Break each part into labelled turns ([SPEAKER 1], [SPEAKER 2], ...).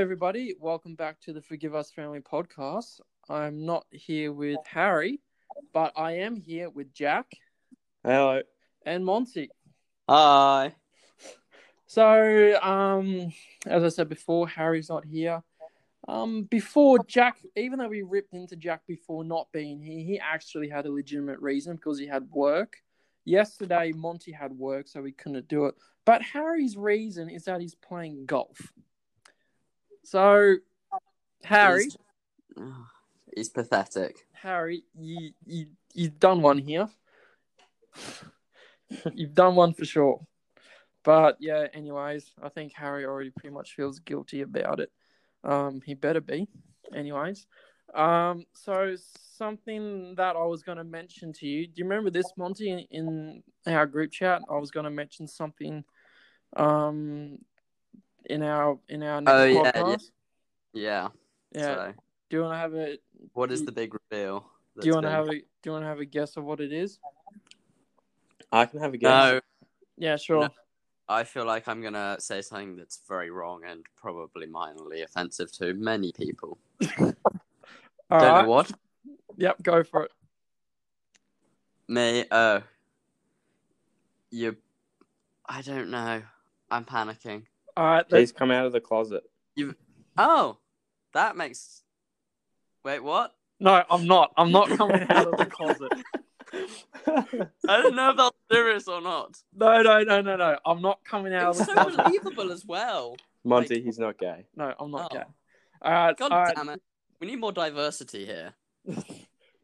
[SPEAKER 1] everybody. Welcome back to the Forgive Us Family podcast. I'm not here with Harry, but I am here with Jack
[SPEAKER 2] Hello.
[SPEAKER 1] and Monty.
[SPEAKER 3] Hi.
[SPEAKER 1] So, um, as I said before, Harry's not here. Um, before Jack, even though we ripped into Jack before not being here, he actually had a legitimate reason because he had work. Yesterday, Monty had work, so he couldn't do it. But Harry's reason is that he's playing golf. So, Harry,
[SPEAKER 3] He's, oh, he's pathetic.
[SPEAKER 1] Harry, you you you've done one here. you've done one for sure. But yeah, anyways, I think Harry already pretty much feels guilty about it. Um, he better be. Anyways, um, so something that I was going to mention to you. Do you remember this, Monty? In, in our group chat, I was going to mention something. Um, in our in our next
[SPEAKER 3] Oh, yeah,
[SPEAKER 1] podcast.
[SPEAKER 3] Yeah.
[SPEAKER 1] Yeah.
[SPEAKER 3] So,
[SPEAKER 1] Do you want to have a
[SPEAKER 3] what is the big reveal?
[SPEAKER 1] Do you want to
[SPEAKER 3] that's
[SPEAKER 1] have a Do you want to have a guess of what it is?
[SPEAKER 2] I can have a guess.
[SPEAKER 3] No,
[SPEAKER 1] Yeah, sure.
[SPEAKER 3] No. I feel like I'm gonna say something that's very wrong and probably minorly offensive to many people.
[SPEAKER 1] All
[SPEAKER 3] Don't
[SPEAKER 1] right.
[SPEAKER 3] know what.
[SPEAKER 1] Yep, go for it.
[SPEAKER 3] Me. Oh. You. I don't know. I'm panicking.
[SPEAKER 1] All right.
[SPEAKER 2] He's come out of the closet.
[SPEAKER 3] You oh, that makes. Wait, what?
[SPEAKER 1] no, I'm not. I'm not coming out of the closet.
[SPEAKER 3] I don't know if that's serious or not.
[SPEAKER 1] No, no, no, no, no. I'm not coming out
[SPEAKER 3] It's
[SPEAKER 1] of the
[SPEAKER 3] so
[SPEAKER 1] closet.
[SPEAKER 3] believable as well.
[SPEAKER 2] Monty, he's not gay.
[SPEAKER 1] No, I'm not
[SPEAKER 3] Oh.
[SPEAKER 1] gay. All right,
[SPEAKER 3] God
[SPEAKER 1] all right,
[SPEAKER 3] damn it. We need more diversity here.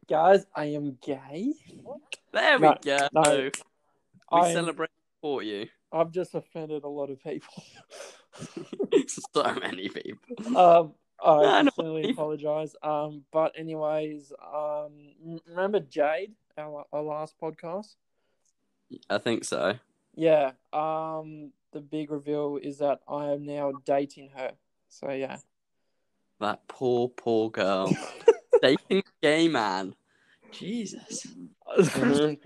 [SPEAKER 1] guys. I am gay.
[SPEAKER 3] There we
[SPEAKER 1] No,
[SPEAKER 3] go.
[SPEAKER 1] no.
[SPEAKER 3] We
[SPEAKER 1] I am-
[SPEAKER 3] celebrate for you.
[SPEAKER 1] I've just offended a lot of people.
[SPEAKER 3] so many people.
[SPEAKER 1] um,
[SPEAKER 3] I
[SPEAKER 1] I
[SPEAKER 3] know.
[SPEAKER 1] apologize. Um, but anyways, um, remember Jade, our, our last podcast?
[SPEAKER 3] I think so.
[SPEAKER 1] Yeah. Um, the big reveal is that I am now dating her. So yeah.
[SPEAKER 3] That poor, poor girl. Dating a gay man. Jesus.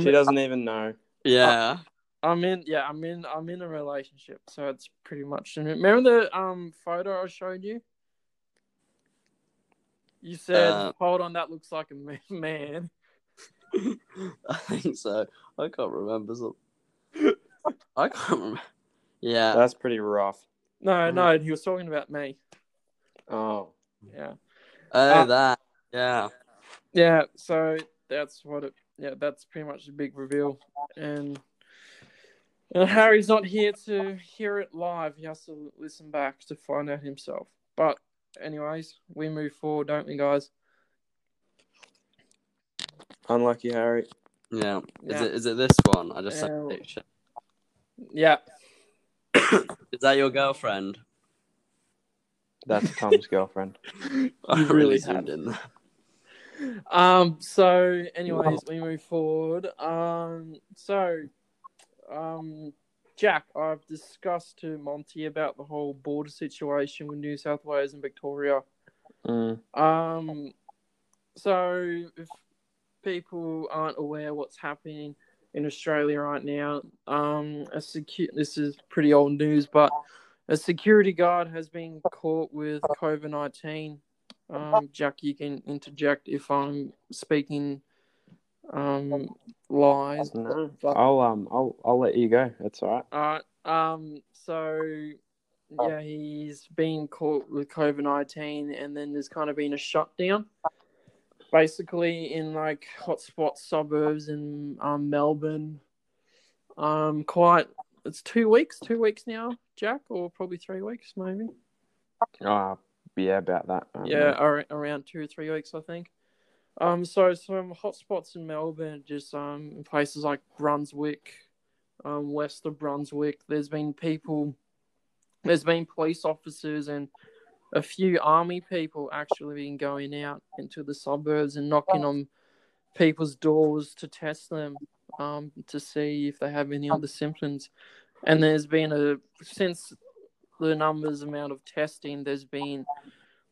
[SPEAKER 2] She doesn't even know.
[SPEAKER 3] Yeah.
[SPEAKER 1] I'm in. Yeah, I'm in. I'm in a relationship. So it's pretty much. Remember the um photo I showed you? You said,
[SPEAKER 3] Uh,
[SPEAKER 1] "Hold on, that looks like a man."
[SPEAKER 3] I think so. I can't remember. Some... I can't remember. Yeah.
[SPEAKER 2] That's pretty rough.
[SPEAKER 1] No, no, he was talking about me.
[SPEAKER 2] Oh.
[SPEAKER 1] Yeah,
[SPEAKER 3] Oh,
[SPEAKER 1] uh,
[SPEAKER 3] that. Yeah.
[SPEAKER 1] yeah. So that's what it. Yeah, that's pretty much the big reveal. And, and Harry's not here to hear it live. He has to listen back to find out himself. But anyways, we move forward, don't we, guys?
[SPEAKER 2] Unlucky Harry.
[SPEAKER 3] Yeah. Is it? Is it this one? I just sent a picture.
[SPEAKER 1] Yeah.
[SPEAKER 3] Is that your girlfriend?
[SPEAKER 2] That's Tom's girlfriend.
[SPEAKER 3] I
[SPEAKER 1] really
[SPEAKER 3] really
[SPEAKER 1] have.
[SPEAKER 3] zoomed in. there.
[SPEAKER 1] Um. So, anyways, we move forward. Um. So, um, Jack, I've discussed to Monty about the whole border situation with New South Wales and Victoria.
[SPEAKER 2] Mm.
[SPEAKER 1] Um. So, if people aren't aware what's happening in Australia right now, um, a secu- this is pretty old news, but a security guard has been caught with COVID nineteen. Um, Jack, you can interject if I'm speaking um, lies.
[SPEAKER 2] No. I'll um I'll I'll let you go. That's all right.
[SPEAKER 1] All right. Um. So, yeah, he's been caught with COVID nineteen, and then there's kind of been a shutdown, basically in like hotspot suburbs in um, Melbourne. Um. Quite. It's two weeks. Two weeks now, Jack, or probably three weeks, maybe.
[SPEAKER 2] Uh, yeah, about that.
[SPEAKER 1] Yeah, ar- around two or three weeks, I think. Um, so some hotspots in Melbourne, just um, places like Brunswick, um, west of Brunswick. There's been people, there's been police officers and a few army people actually been going out into the suburbs and knocking on people's doors to test them, um, to see if they have any other symptoms. And there's been a since the numbers amount of testing, there's been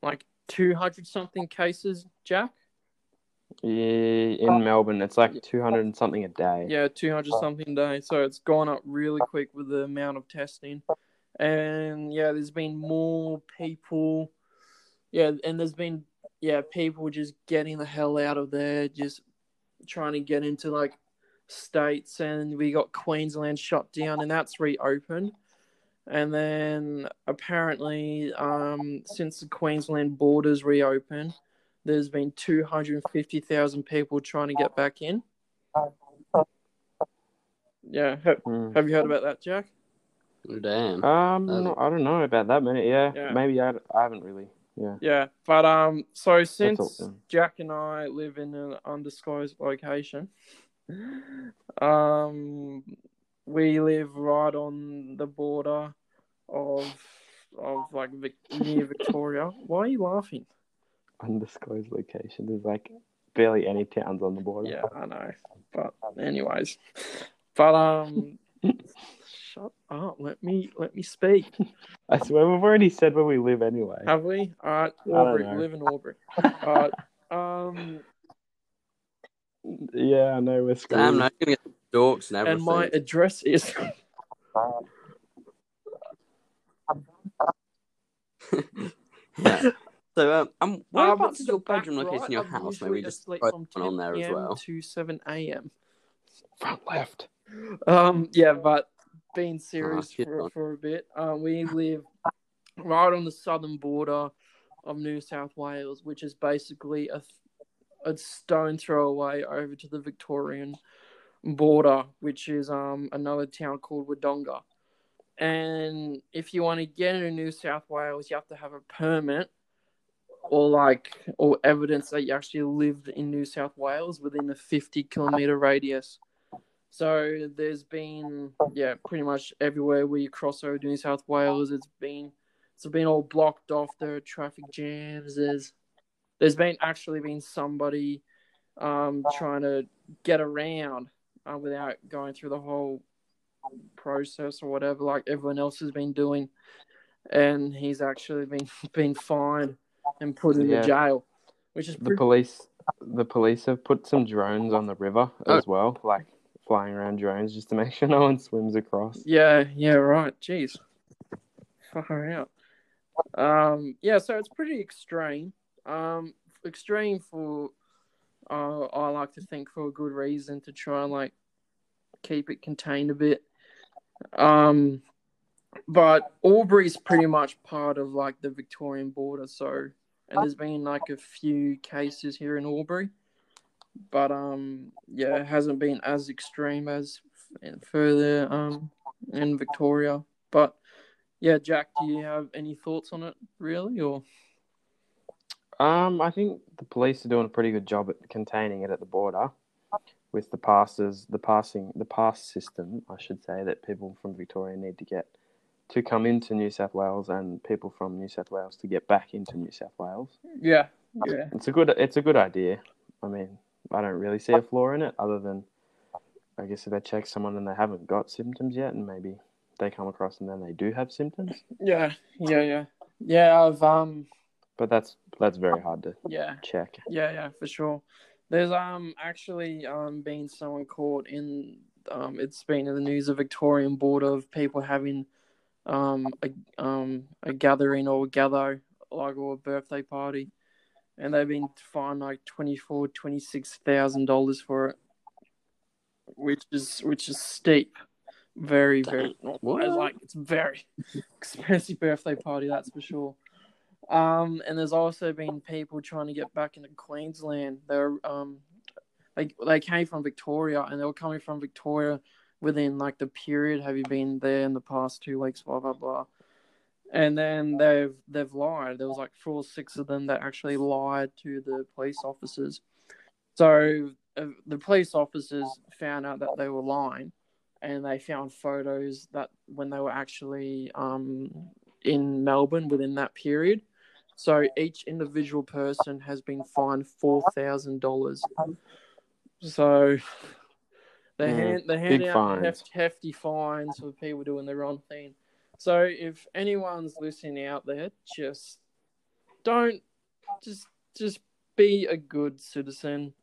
[SPEAKER 1] like 200 something cases, Jack.
[SPEAKER 2] Yeah, in Melbourne, it's like two hundred and something a day.
[SPEAKER 1] Yeah, 200 something a day. So it's gone up really quick with the amount of testing. and yeah, there's been more people. Yeah, and there's been yeah people just getting the hell out of there, just trying to get into like states, and we got Queensland shut down, and that's reopened. And then apparently, um, since the Queensland borders reopened, there's been 250,000 people trying to get back in. Yeah, have,
[SPEAKER 2] Mm.
[SPEAKER 1] have you heard about that, Jack?
[SPEAKER 3] Damn.
[SPEAKER 2] Um,
[SPEAKER 3] Uh,
[SPEAKER 2] I don't know about that many. Yeah,
[SPEAKER 1] Yeah.
[SPEAKER 2] maybe I, I haven't really. Yeah.
[SPEAKER 1] Yeah, but um, so since
[SPEAKER 2] all, yeah.
[SPEAKER 1] Jack and I live in an undisclosed location, um, we live right on the border of of like Vic- near Victoria. Why are you laughing?
[SPEAKER 2] Undisclosed location. There's like barely any towns on the border.
[SPEAKER 1] Yeah, I know. But anyways, but um, shut up. Let me let me speak.
[SPEAKER 2] I swear we've already said where we live anyway.
[SPEAKER 1] Have we? All right,
[SPEAKER 2] don't
[SPEAKER 1] Albury.
[SPEAKER 2] know.
[SPEAKER 1] Live in Albury. All right. Um,
[SPEAKER 2] Yeah, I know we're screwed.
[SPEAKER 3] Damn, now you're gonna get dorks and everything.
[SPEAKER 1] and my address is.
[SPEAKER 3] yeah. So, um, um,
[SPEAKER 1] Um,
[SPEAKER 3] whereabouts
[SPEAKER 1] to
[SPEAKER 3] is your bedroom located
[SPEAKER 1] right,
[SPEAKER 3] in your
[SPEAKER 1] I'm
[SPEAKER 3] house?
[SPEAKER 1] usually
[SPEAKER 3] Maybe just
[SPEAKER 1] asleep
[SPEAKER 3] throw
[SPEAKER 1] from
[SPEAKER 3] one on there as
[SPEAKER 1] PM
[SPEAKER 3] well.
[SPEAKER 1] To seven a.m.
[SPEAKER 2] front left.
[SPEAKER 1] Um, yeah, but being serious
[SPEAKER 3] shit,
[SPEAKER 1] for,
[SPEAKER 3] man.
[SPEAKER 1] for a bit, um, we live right on the southern border of New South Wales, which is basically a a stone throw away over to the Victorian border, which is um another town called Wodonga. And if you want to get into New South Wales, you have to have a permit or like or evidence that you actually lived in New South Wales within a 50 kilometer radius. So there's been yeah, pretty much everywhere where you cross over to New South Wales, it's been it's been all blocked off. There are traffic jams. There's there's been actually been somebody um, trying to get around uh, without going through the whole process or whatever, like everyone else has been doing, and he's actually been been fined and put in
[SPEAKER 2] Yeah.
[SPEAKER 1] the jail, which is
[SPEAKER 2] The
[SPEAKER 1] pretty.
[SPEAKER 2] police, the police have put some drones on the river
[SPEAKER 3] Oh.
[SPEAKER 2] as well, like flying around drones just to make sure no one swims across.
[SPEAKER 1] Yeah, yeah, right. Jeez, far out. Um, yeah, so it's pretty extreme. Um, extreme for, uh, I like to think for a good reason to try and like keep it contained a bit. Um, but Albury's pretty much part of like the Victorian border, so and there's been like a few cases here in Albury, but um, yeah, it hasn't been as extreme as further um in Victoria. But yeah, Jack, do you have any thoughts on it, really, or
[SPEAKER 2] Um, I think the police are doing a pretty good job at containing it at the border, with the passes, the passing, the pass system, I should say, that people from Victoria need to get to come into New South Wales, and people from New South Wales to get back into New South Wales.
[SPEAKER 1] yeah, yeah,
[SPEAKER 2] It's a good, it's a good idea. I mean, I don't really see a flaw in it, other than, I guess if they check someone and they haven't got symptoms yet, and maybe they come across and then they do have symptoms,
[SPEAKER 1] yeah, yeah, yeah, yeah. I've um,
[SPEAKER 2] but that's that's very hard to
[SPEAKER 1] yeah,
[SPEAKER 2] check.
[SPEAKER 1] Yeah, yeah, for sure. There's um actually um been someone caught in um it's been in the news of Victorian border of people having um a um a gathering or a gather like or a birthday party and they've been fined like twenty four, twenty six thousand dollars for it. Which is which is steep. Very, very
[SPEAKER 3] What?
[SPEAKER 1] it's like it's very expensive birthday party, that's for sure. Um, and there's also been people trying to get back into Queensland. They're um, they they came from Victoria and they were coming from Victoria within like the period. Have you been there in the past two weeks? Blah blah blah. And then they've they've lied. There was like four or six of them that actually lied to the police officers. So uh, the police officers found out that they were lying, and they found photos that when they were actually um in Melbourne within that period. So each individual person has been fined four thousand dollars. So they
[SPEAKER 2] Mm,
[SPEAKER 1] hand they hand out
[SPEAKER 2] fines.
[SPEAKER 1] heft, hefty fines for people doing the wrong thing. So if anyone's listening out there, just don't just just be a good citizen,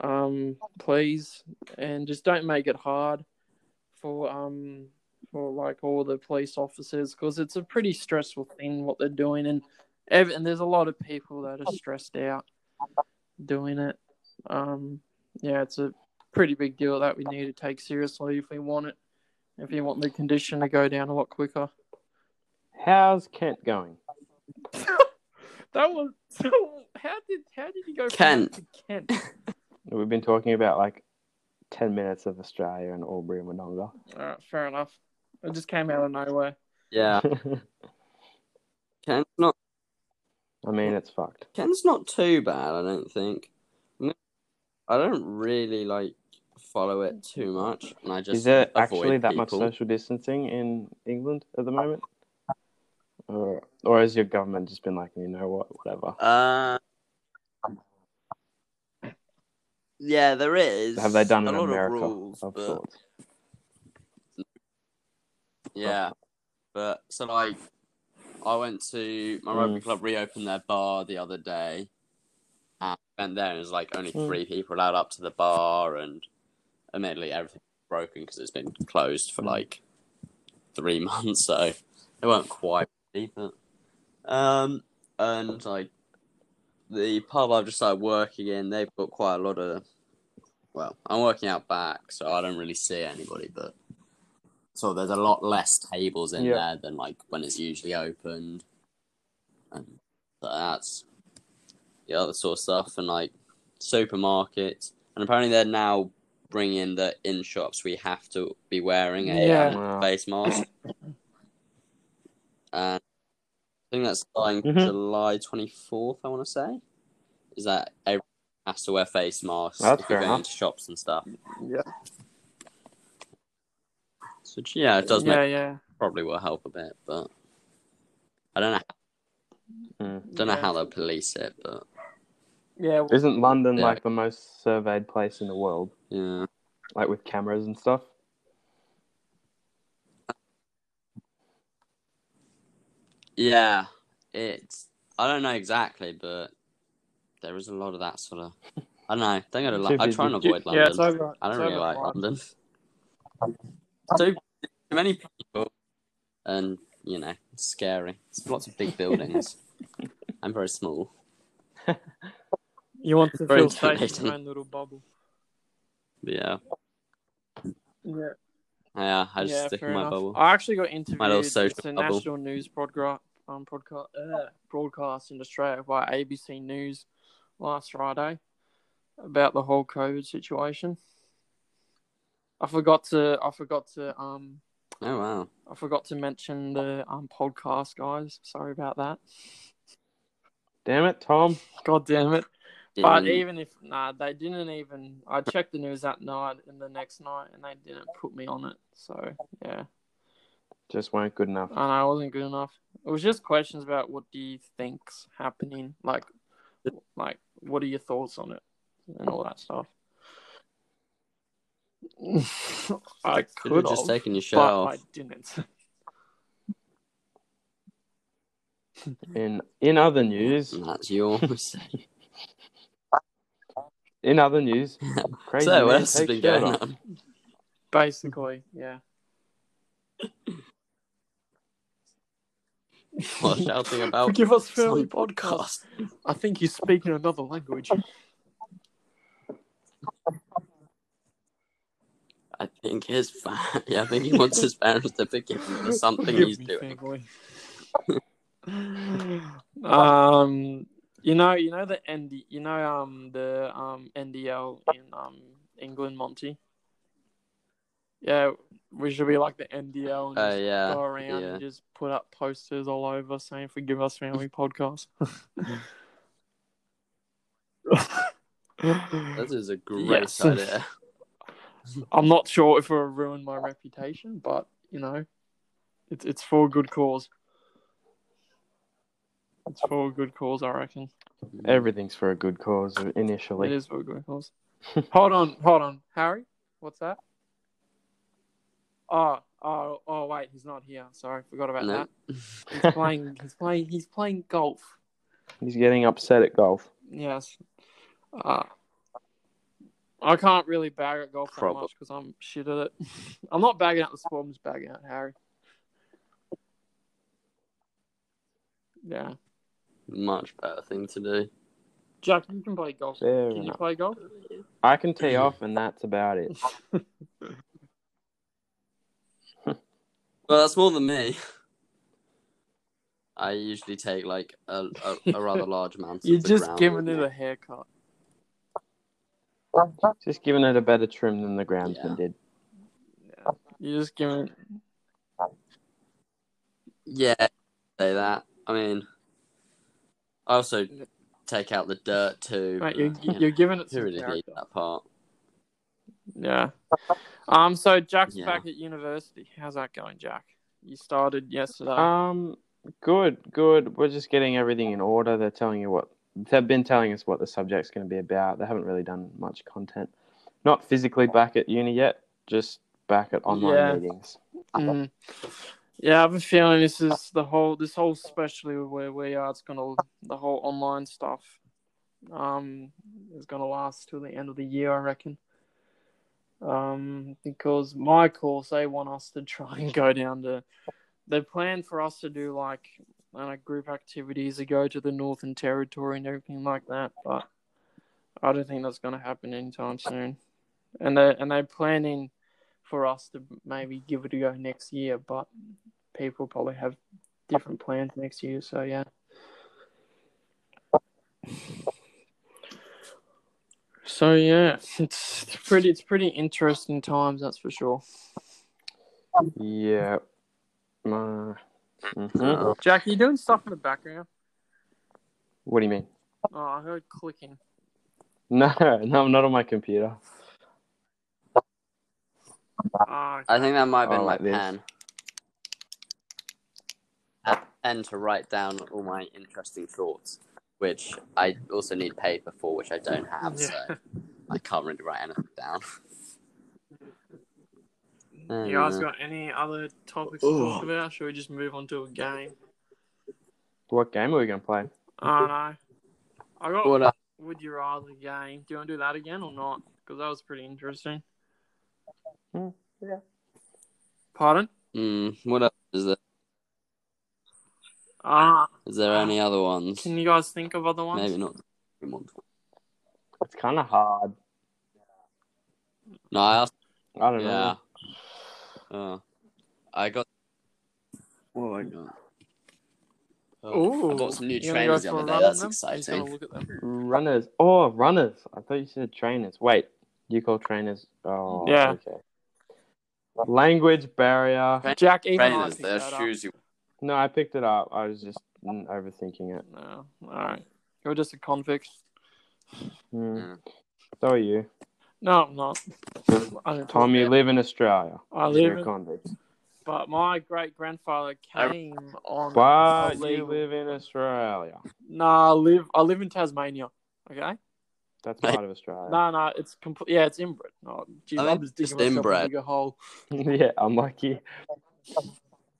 [SPEAKER 1] um, please, and just don't make it hard for um for like all the police officers because it's a pretty stressful thing what they're doing, and ev- and there's a lot of people that are stressed out doing it. Um, yeah, it's a pretty big deal that we need to take seriously if we want it, if you want the condition to go down a lot quicker.
[SPEAKER 2] How's Kent going?
[SPEAKER 1] That was so. How did how did you go from
[SPEAKER 3] Kent.
[SPEAKER 1] to Kent?
[SPEAKER 2] We've been talking about like ten minutes of Australia and Albury and Wodonga.
[SPEAKER 1] Alright, fair enough. It just came out of nowhere.
[SPEAKER 3] Yeah, Kent's not
[SPEAKER 2] I mean, it's fucked.
[SPEAKER 3] Ken's not too bad. I don't think. I don't really like follow it too much, and I just
[SPEAKER 2] Is there actually that much social distancing in England at the moment? Or, or has your government just been like, you know what, whatever?
[SPEAKER 3] Uh, yeah, there is.
[SPEAKER 2] Have they done
[SPEAKER 3] a
[SPEAKER 2] in
[SPEAKER 3] lot
[SPEAKER 2] America
[SPEAKER 3] of rules?
[SPEAKER 2] of
[SPEAKER 3] but. Yeah, but so like, I went to my rugby
[SPEAKER 2] Mm.
[SPEAKER 3] club reopened their bar the other day, and went there and there's like only
[SPEAKER 2] Mm.
[SPEAKER 3] three people allowed up to the bar, and admittedly everything's broken because it's been closed for
[SPEAKER 2] Mm.
[SPEAKER 3] like three months, so they weren't quite ready, but um, and like the pub I've just started working in, they've got quite a lot of. Well, I'm working out back, so I don't really see anybody, but so there's a lot less tables in
[SPEAKER 2] Yeah.
[SPEAKER 3] there than like when it's usually opened, and so that's the other sort of stuff, and like supermarkets, and apparently they're now bringing that in shops we have to be wearing a
[SPEAKER 1] Yeah.
[SPEAKER 3] um,
[SPEAKER 2] Wow.
[SPEAKER 3] face mask, and I think that's starting
[SPEAKER 2] Mhm.
[SPEAKER 3] July 24th. I want to say is that everyone has to wear face masks
[SPEAKER 2] That's
[SPEAKER 3] if you're going
[SPEAKER 2] enough.
[SPEAKER 3] into shops and stuff.
[SPEAKER 1] Yeah,
[SPEAKER 3] So yeah, it does
[SPEAKER 1] yeah,
[SPEAKER 3] make
[SPEAKER 1] yeah.
[SPEAKER 3] probably will help a bit, but I don't know.
[SPEAKER 2] Mm.
[SPEAKER 3] Don't know
[SPEAKER 1] Yeah.
[SPEAKER 3] how they'll police it, but
[SPEAKER 1] Yeah,
[SPEAKER 2] Isn't London
[SPEAKER 3] Yeah.
[SPEAKER 2] like the most surveyed place in the world?
[SPEAKER 3] yeah.
[SPEAKER 2] Like with cameras and stuff?
[SPEAKER 3] Yeah, it's. I don't know exactly, but there is a lot of that sort of. I don't know. Don't go to London. I try and avoid London.
[SPEAKER 1] yeah, it's over.
[SPEAKER 3] I don't
[SPEAKER 1] it's
[SPEAKER 3] really like
[SPEAKER 1] five.
[SPEAKER 3] London. Too, too many people, and you know, it's scary. It's lots of big buildings. I'm very small.
[SPEAKER 1] You want to
[SPEAKER 3] Very
[SPEAKER 1] feel safe in your own little bubble.
[SPEAKER 3] Yeah,
[SPEAKER 1] Yeah,
[SPEAKER 3] yeah. I just
[SPEAKER 1] yeah,
[SPEAKER 3] stick
[SPEAKER 1] fair
[SPEAKER 3] in my
[SPEAKER 1] enough.
[SPEAKER 3] bubble.
[SPEAKER 1] I actually got interviewed.
[SPEAKER 3] social
[SPEAKER 1] It's a
[SPEAKER 3] bubble.
[SPEAKER 1] national news broadcast, um, podcast, uh, broadcast in Australia by ABC News last Friday about the whole COVID situation. I forgot to. I forgot to. Um,
[SPEAKER 3] Oh wow.
[SPEAKER 1] I forgot to mention the um podcast guys. Sorry about that.
[SPEAKER 2] Damn it, Tom.
[SPEAKER 1] God damn it. But
[SPEAKER 3] Mm,
[SPEAKER 1] even if nah, they didn't even. I checked the news that night and the next night, and they didn't put me on it. So yeah,
[SPEAKER 2] Just weren't good enough.
[SPEAKER 1] I know I wasn't good enough. It was just questions about what do you think's happening, like, like what are your thoughts on it, and all that stuff. I
[SPEAKER 3] Could have
[SPEAKER 1] have,
[SPEAKER 3] just taken your shirt off.
[SPEAKER 1] I didn't.
[SPEAKER 2] In in other news,
[SPEAKER 3] that's your mistake.
[SPEAKER 2] In other news, crazy
[SPEAKER 3] so what else has been going
[SPEAKER 2] off.
[SPEAKER 3] on?
[SPEAKER 1] Basically, yeah.
[SPEAKER 3] Well, shouting about
[SPEAKER 1] Give us family podcast.
[SPEAKER 3] podcast.
[SPEAKER 1] I think you speak in another language.
[SPEAKER 3] I think his fa- yeah, I think he wants his parents to forgive him for something
[SPEAKER 1] Forgive
[SPEAKER 3] he's
[SPEAKER 1] me,
[SPEAKER 3] doing.
[SPEAKER 1] um, you know, you know the ND, you know, um, the um NDL in um England, Monty. Yeah, we should be like the NDL and
[SPEAKER 3] Oh
[SPEAKER 1] just
[SPEAKER 3] yeah,
[SPEAKER 1] go around
[SPEAKER 3] yeah.
[SPEAKER 1] and just put up posters all over saying "Forgive Us, Family" podcast.
[SPEAKER 3] That is a great
[SPEAKER 1] Yes.
[SPEAKER 3] idea.
[SPEAKER 1] I'm not sure if it'll ruin my reputation, but you know, it's it's for a good cause. It's for a good cause, I reckon.
[SPEAKER 2] Everything's for a good cause initially.
[SPEAKER 1] It is for a good cause. hold on, hold on, Harry. What's that? Oh, oh, oh! Wait, he's not here. Sorry, forgot about
[SPEAKER 3] No.
[SPEAKER 1] that. He's playing. He's playing. He's playing golf.
[SPEAKER 2] He's getting upset at golf.
[SPEAKER 1] Yes. Uh, I can't really bag at golf that much because I'm shit at it. I'm not bagging out the sport. I'm just bagging out Harry. Yeah,
[SPEAKER 3] Much better thing to do.
[SPEAKER 1] Jack, you can play golf.
[SPEAKER 2] Fair
[SPEAKER 1] Can you play golf?
[SPEAKER 2] I can tee off, and that's about it.
[SPEAKER 3] Well, that's more than me. I usually take like a, a, a rather large amount.
[SPEAKER 1] You're
[SPEAKER 3] of
[SPEAKER 1] just
[SPEAKER 3] ground
[SPEAKER 1] giving it
[SPEAKER 3] me.
[SPEAKER 1] a haircut.
[SPEAKER 2] Just giving it a better trim than the groundsman
[SPEAKER 3] Yeah.
[SPEAKER 2] did.
[SPEAKER 1] Yeah, you're just giving. it...
[SPEAKER 3] Yeah, say that. I mean, I also take out the dirt too.
[SPEAKER 1] Mate, you're,
[SPEAKER 3] but, you know,
[SPEAKER 1] you're giving it
[SPEAKER 3] who
[SPEAKER 1] some
[SPEAKER 3] really needs
[SPEAKER 1] character.
[SPEAKER 3] that part?
[SPEAKER 1] Yeah. Um. So Jack's
[SPEAKER 3] Yeah.
[SPEAKER 1] back at university. How's that going, Jack? You started yesterday.
[SPEAKER 2] Um, good, good. We're just getting everything in order. They're telling you what they've been telling us what the subject's going to be about. They haven't really done much content. Not physically back at uni yet, just back at online
[SPEAKER 1] Yeah.
[SPEAKER 2] meetings.
[SPEAKER 1] Mm. Yeah, I have a feeling this is the whole this whole especially where we are. It's gonna the whole online stuff. Um, is gonna last till the end of the year, I reckon. Um, because my course they want us to try and go down to. They plan for us to do like know, group activities to go to the Northern Territory and everything like that, but I don't think that's gonna happen anytime soon. And they and they're planning for us to maybe give it a go next year, but people probably have different plans next year. So yeah. So yeah, it's pretty it's pretty interesting times, that's for sure.
[SPEAKER 2] Yeah. Uh, mhm.
[SPEAKER 3] Oh,
[SPEAKER 1] Jack, you doing stuff in the background?
[SPEAKER 2] What do you mean?
[SPEAKER 1] Oh, I heard clicking.
[SPEAKER 2] No, no, I'm not on my computer.
[SPEAKER 1] Ah,
[SPEAKER 3] I think that might have been
[SPEAKER 2] Oh,
[SPEAKER 3] my
[SPEAKER 2] like this.
[SPEAKER 3] pen. A pen to write down all my interesting thoughts, which I also need paper for, which I don't have, so I can't really write anything down.
[SPEAKER 1] you guys got any other topics to talk about? Should we just move on to a game?
[SPEAKER 2] What game are we going to play?
[SPEAKER 1] I don't know. I got
[SPEAKER 3] what, uh,
[SPEAKER 1] Would You Rather game. Do you want to do that again or not? Because that was pretty interesting.
[SPEAKER 2] Hmm, yeah.
[SPEAKER 1] Pardon?
[SPEAKER 3] mm, what else is there?
[SPEAKER 1] Uh,
[SPEAKER 3] Is there any other ones?
[SPEAKER 1] can you guys think of other ones?
[SPEAKER 3] Maybe not.
[SPEAKER 2] It's kind of hard.
[SPEAKER 3] No, I asked.
[SPEAKER 2] I don't
[SPEAKER 3] Yeah.
[SPEAKER 2] know.
[SPEAKER 3] Uh, I got. What have I got? Oh,
[SPEAKER 1] Ooh,
[SPEAKER 3] I bought some new trainers
[SPEAKER 1] go
[SPEAKER 3] the other day. That's
[SPEAKER 1] them? Or you just gonna
[SPEAKER 3] exciting.
[SPEAKER 1] look at them?
[SPEAKER 2] Runners. Oh, runners. I thought you said trainers. Wait, you call trainers? Oh,
[SPEAKER 1] Yeah.
[SPEAKER 2] Okay. Language barrier.
[SPEAKER 3] Tra-
[SPEAKER 1] Jack, even I
[SPEAKER 3] Trainers,
[SPEAKER 1] picked
[SPEAKER 3] they're
[SPEAKER 1] that up.
[SPEAKER 3] shoes you.
[SPEAKER 2] No, I picked it up. I was just mm, overthinking it.
[SPEAKER 1] No, all right. You're just a convict.
[SPEAKER 3] Yeah.
[SPEAKER 2] So are you,
[SPEAKER 1] No, I'm not. I don't
[SPEAKER 2] Tom. You live in Australia.
[SPEAKER 1] about- I
[SPEAKER 2] You're
[SPEAKER 1] live,
[SPEAKER 2] a
[SPEAKER 1] in,
[SPEAKER 2] convict.
[SPEAKER 1] but my great grandfather came on.
[SPEAKER 2] But you live in Australia.
[SPEAKER 1] Nah, I live. I live in Tasmania. Okay.
[SPEAKER 2] That's
[SPEAKER 3] Hey.
[SPEAKER 2] part of Australia.
[SPEAKER 1] No, no, it's complete. Yeah, it's inbred. Oh, geez,
[SPEAKER 3] I
[SPEAKER 1] I'm just digging
[SPEAKER 3] just
[SPEAKER 1] myself a
[SPEAKER 3] inbred.
[SPEAKER 1] bigger hole.
[SPEAKER 2] yeah, unlucky.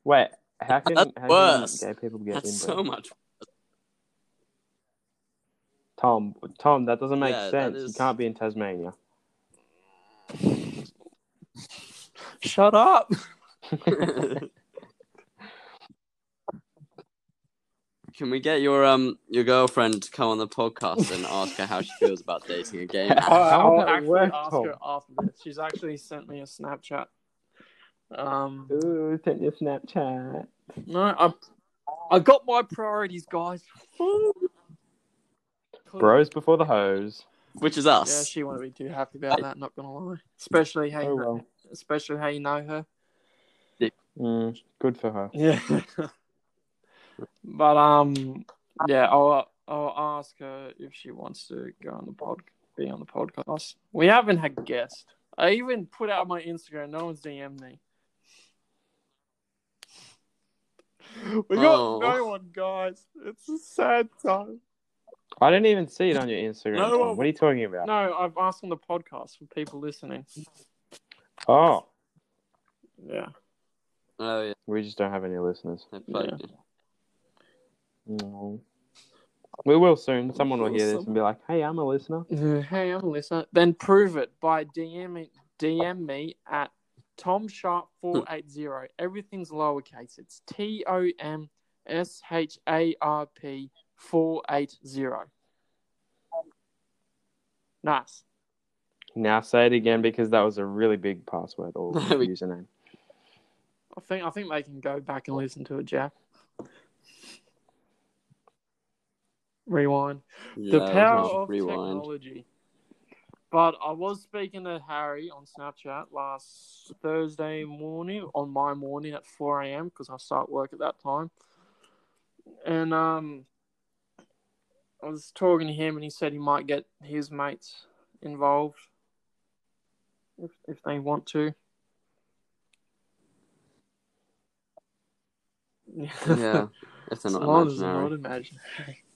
[SPEAKER 2] Wait, how can,
[SPEAKER 3] That's
[SPEAKER 2] how can
[SPEAKER 3] worse.
[SPEAKER 2] gay people get
[SPEAKER 3] That's
[SPEAKER 2] inbred?
[SPEAKER 3] so much.
[SPEAKER 2] Tom, Tom, that doesn't make
[SPEAKER 3] Yeah, that
[SPEAKER 2] sense. You can't be in Tasmania.
[SPEAKER 1] Shut up.
[SPEAKER 3] Can we get your um your girlfriend to come on the podcast and ask her how she feels about dating a gay man?
[SPEAKER 1] I'll,
[SPEAKER 2] How
[SPEAKER 1] I'll actually ask her after this. She's actually sent me a Snapchat. Um,
[SPEAKER 2] Ooh, send your Snapchat.
[SPEAKER 1] no, I, I got my priorities, guys.
[SPEAKER 2] Bros before the hose.
[SPEAKER 3] Which is us.
[SPEAKER 1] Yeah, she won't be too happy about that. Not gonna lie, especially how you
[SPEAKER 2] Oh
[SPEAKER 1] know,
[SPEAKER 2] well.
[SPEAKER 1] especially how you know her.
[SPEAKER 2] Mm, good for her.
[SPEAKER 1] Yeah. but um, yeah, I'll I'll ask her if she wants to go on the pod, be on the podcast. We haven't had guests. I even put out my Instagram. No one's DM me. We got
[SPEAKER 3] Oh.
[SPEAKER 1] no one, guys. It's a sad time.
[SPEAKER 2] I didn't even see it on your Instagram.
[SPEAKER 1] No,
[SPEAKER 2] Tom.
[SPEAKER 1] well-
[SPEAKER 2] What are you talking about?
[SPEAKER 1] No, I've asked on the podcast for people listening.
[SPEAKER 2] Oh,
[SPEAKER 1] Yeah.
[SPEAKER 3] Oh yeah.
[SPEAKER 2] we just don't have any listeners.
[SPEAKER 1] Yeah.
[SPEAKER 2] No. We will soon. Someone will hear this and be like, "Hey, I'm a listener."
[SPEAKER 1] Hey, I'm a listener. Then prove it by DM DM me at Tom Sharp four eight zero. Everything's lowercase. It's T O M S H A R P four eight zero. Nice.
[SPEAKER 2] Now say it again because that was a really big password or username.
[SPEAKER 1] I think I think they can go back and listen to it, Jack. Rewind.
[SPEAKER 3] Yeah,
[SPEAKER 1] the power of
[SPEAKER 3] rewind.
[SPEAKER 1] technology. But I was speaking to Harry on Snapchat last Thursday morning, on my morning at 4 a.m. because I start work at that time. And um, I was talking to him, and he said he might get his mates involved if if they want to.
[SPEAKER 3] Yeah, it's
[SPEAKER 1] an
[SPEAKER 3] not
[SPEAKER 1] long as they're
[SPEAKER 3] imaginary.
[SPEAKER 1] not imaginary.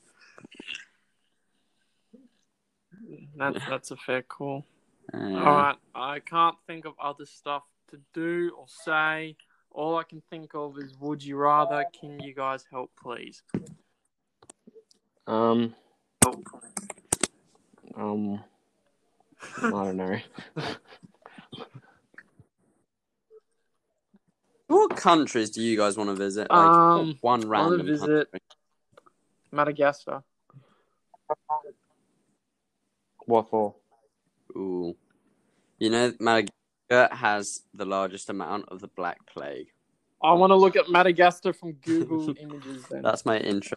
[SPEAKER 1] That, that's a fair call.
[SPEAKER 3] Uh,
[SPEAKER 1] All right, I can't think of other stuff to do or say. All I can think of is would you rather? Can you guys help, please?
[SPEAKER 2] Um, um, I don't know.
[SPEAKER 3] What countries do you guys want to visit? Like
[SPEAKER 1] Um,
[SPEAKER 3] one
[SPEAKER 1] wanna
[SPEAKER 3] random
[SPEAKER 1] visit-
[SPEAKER 3] country.
[SPEAKER 1] Madagascar.
[SPEAKER 2] What for?
[SPEAKER 3] Ooh. You know, Madagascar has the largest amount of the Black Plague.
[SPEAKER 1] I want to look at Madagascar from Google Images. Then
[SPEAKER 3] That's my intro.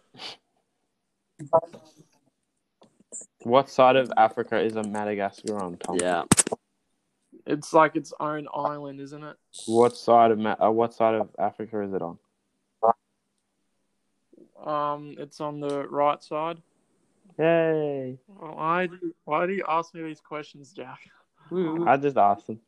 [SPEAKER 2] What side of Africa is a Madagascar on, Tom?
[SPEAKER 3] Yeah.
[SPEAKER 1] it's like its own island, isn't it?
[SPEAKER 2] What side of Ma- uh, what side of Africa is it on?
[SPEAKER 1] Um, it's on the right side.
[SPEAKER 2] Yay!
[SPEAKER 1] Why do why do you ask me these questions, Jack? Mm-hmm.
[SPEAKER 2] I just asked them.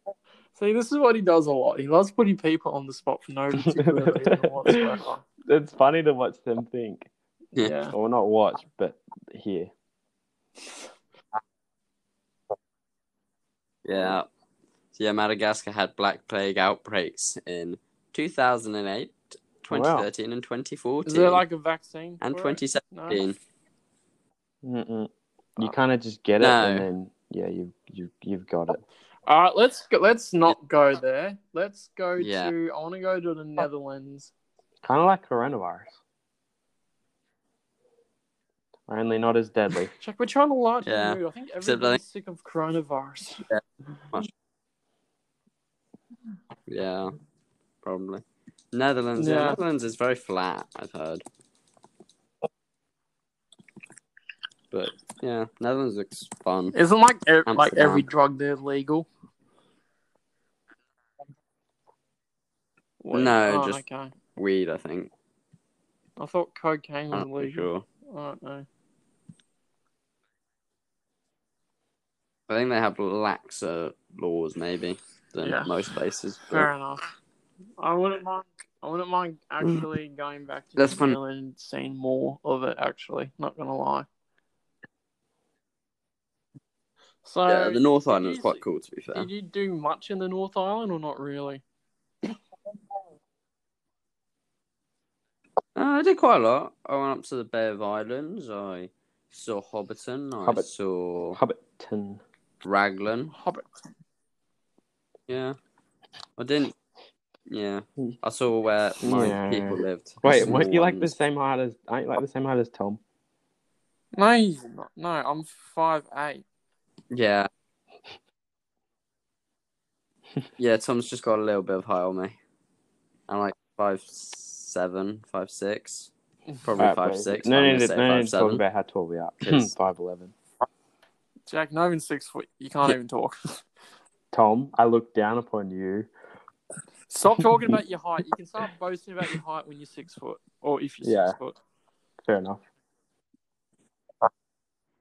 [SPEAKER 1] See, this is what he does a lot. He loves putting people on the spot for no particular reason whatsoever.
[SPEAKER 2] It's funny to watch them think,
[SPEAKER 1] Yeah.
[SPEAKER 2] or not watch, but hear.
[SPEAKER 3] Yeah. So yeah, Madagascar had Black Plague outbreaks in 2008, 2013, and 2014.
[SPEAKER 1] Is there like a vaccine?
[SPEAKER 3] and
[SPEAKER 1] for
[SPEAKER 3] 2017.
[SPEAKER 1] No.
[SPEAKER 2] Mm-mm. You kind of just get it,
[SPEAKER 3] no.
[SPEAKER 2] and then yeah, you you you've got it.
[SPEAKER 1] All right, let's go, let's not go there. Let's go
[SPEAKER 3] Yeah.
[SPEAKER 1] to. I want to go to the Netherlands.
[SPEAKER 2] Kind of like coronavirus, only not as deadly.
[SPEAKER 1] Check, we're trying to lighten
[SPEAKER 3] Yeah.
[SPEAKER 1] the mood. I think
[SPEAKER 3] Except
[SPEAKER 1] everybody's sick of coronavirus.
[SPEAKER 3] Yeah, probably. Netherlands. Yeah.
[SPEAKER 1] Yeah.
[SPEAKER 3] Netherlands is very flat. I've heard. But yeah, Netherlands looks fun.
[SPEAKER 1] Isn't like e- like every drug there legal? Wait,
[SPEAKER 3] No,
[SPEAKER 1] oh,
[SPEAKER 3] just-
[SPEAKER 1] okay.
[SPEAKER 3] Weed, I think.
[SPEAKER 1] I thought cocaine was
[SPEAKER 3] I'm
[SPEAKER 1] illegal.
[SPEAKER 3] sure.
[SPEAKER 1] I don't know.
[SPEAKER 3] I think they have laxer laws, maybe than
[SPEAKER 1] Yeah.
[SPEAKER 3] most places. but-
[SPEAKER 1] Fair enough. I wouldn't mind. I wouldn't mind actually going back to
[SPEAKER 3] That's
[SPEAKER 1] New
[SPEAKER 3] fun.
[SPEAKER 1] Zealand and seeing more of it. Actually, not gonna lie. So
[SPEAKER 3] yeah, the North Island is quite cool, to be fair.
[SPEAKER 1] Did you do much in the North Island or not really?
[SPEAKER 3] Uh, I did quite a lot. I went up to the Bay of Islands. I saw Hobbiton. I
[SPEAKER 2] Hobbit.
[SPEAKER 3] saw
[SPEAKER 2] Hobbiton.
[SPEAKER 3] Raglan.
[SPEAKER 1] Hobbit.
[SPEAKER 3] Yeah. I didn't. Yeah. I saw where my
[SPEAKER 2] Yeah.
[SPEAKER 3] people lived.
[SPEAKER 2] Wait,
[SPEAKER 3] Small
[SPEAKER 2] weren't you like the same height as? Aren't you like the same height as Tom?
[SPEAKER 1] No, you're not. no, I'm five eight.
[SPEAKER 3] Yeah. yeah, Tom's just got a little bit of height on me. I'm like five seven, five six, probably
[SPEAKER 2] Alright,
[SPEAKER 3] five
[SPEAKER 2] but-
[SPEAKER 3] six.
[SPEAKER 2] No,
[SPEAKER 3] I'm
[SPEAKER 2] no,
[SPEAKER 3] gonna
[SPEAKER 2] no,
[SPEAKER 3] say
[SPEAKER 2] no, no,
[SPEAKER 3] five
[SPEAKER 2] no, talk
[SPEAKER 3] seven.
[SPEAKER 2] about how tall we are.
[SPEAKER 3] 'Cause-
[SPEAKER 2] Five eleven.
[SPEAKER 1] Jack, not even six foot. You can't
[SPEAKER 3] Yeah.
[SPEAKER 1] even talk.
[SPEAKER 2] Tom, I look down upon you.
[SPEAKER 1] Stop talking about your height. You can start boasting about your height when you're six foot, or if you're
[SPEAKER 2] Yeah.
[SPEAKER 1] six foot.
[SPEAKER 2] Fair enough.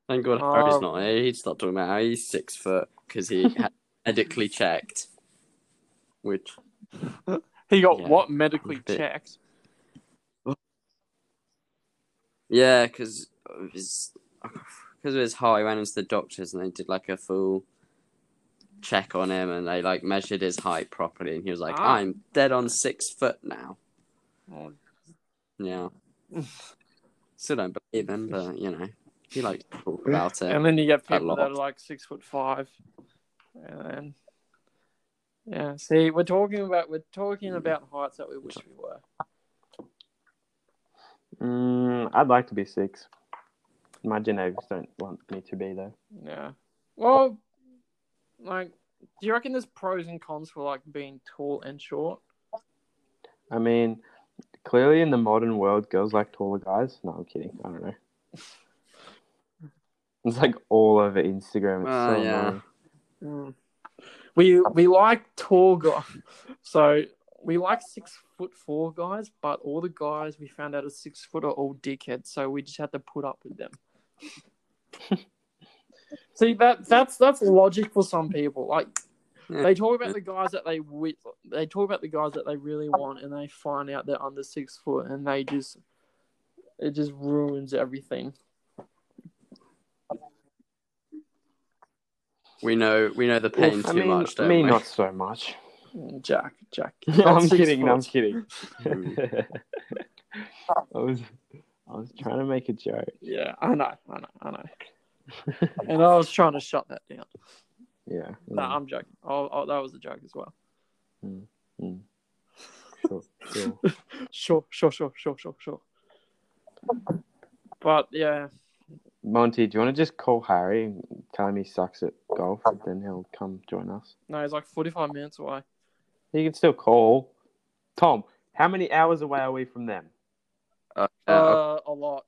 [SPEAKER 3] Thank God
[SPEAKER 1] Oh.
[SPEAKER 3] Harry's not here. He'd start talking about how he's six foot because he had medically checked. Which
[SPEAKER 1] He got
[SPEAKER 3] Yeah.
[SPEAKER 1] what medically
[SPEAKER 3] Bit-
[SPEAKER 1] checked?
[SPEAKER 3] Yeah, because of his because of his heart, he went into the doctors and they did like a full check on him and they like measured his height properly and he was like,
[SPEAKER 1] Ah.
[SPEAKER 3] "I'm dead on six foot now."
[SPEAKER 1] Oh,
[SPEAKER 3] Yeah, Still don't believe him, but you know, he likes to talk about it.
[SPEAKER 1] And then you get people that are like six foot five, and then yeah. See, we're talking about we're talking about heights that we wish we were.
[SPEAKER 2] Mm, I'd like to be six. My genetics don't want me to be though.
[SPEAKER 1] Yeah. Well, like, do you reckon there's pros and cons for like being tall and short?
[SPEAKER 2] I mean, clearly in the modern world, girls like taller guys. No, I'm kidding. I don't know. It's like all over Instagram. It's
[SPEAKER 3] Oh,
[SPEAKER 2] so
[SPEAKER 3] yeah.
[SPEAKER 1] Mm. We we like tall guys, so we like six foot four guys, but all the guys we found out are six foot are all dickheads, so we just had to put up with them. See that that's that's logic for some people. Like
[SPEAKER 3] Yeah.
[SPEAKER 1] they talk about the guys that they wi- they talk about the guys that they really want, and they find out they're under six foot, and they just it just ruins everything.
[SPEAKER 3] We know we know the pain
[SPEAKER 2] I
[SPEAKER 3] too
[SPEAKER 2] mean,
[SPEAKER 3] much, don't
[SPEAKER 2] me
[SPEAKER 3] we?
[SPEAKER 2] not so much.
[SPEAKER 1] Mm, Jack, Jack.
[SPEAKER 2] I'm kidding.
[SPEAKER 1] foot.
[SPEAKER 2] I'm kidding.
[SPEAKER 3] Mm.
[SPEAKER 2] I was, I was trying to make a joke.
[SPEAKER 1] Yeah, I know, I know, I know. and I was trying to shut that down.
[SPEAKER 2] Yeah.
[SPEAKER 1] No,
[SPEAKER 2] mm,
[SPEAKER 1] I'm joking. Oh, oh, that was a joke as well.
[SPEAKER 2] mm. Sure, sure.
[SPEAKER 1] Sure, sure, sure, sure, sure, sure. But yeah,
[SPEAKER 2] Monty, do you want to just call Harry and tell him he sucks at golf? Then he'll come join us.
[SPEAKER 1] no, he's like 45 minutes away.
[SPEAKER 2] He can still call. Tom, how many hours away are we from them?
[SPEAKER 3] Uh, uh,
[SPEAKER 1] Uh, a lot.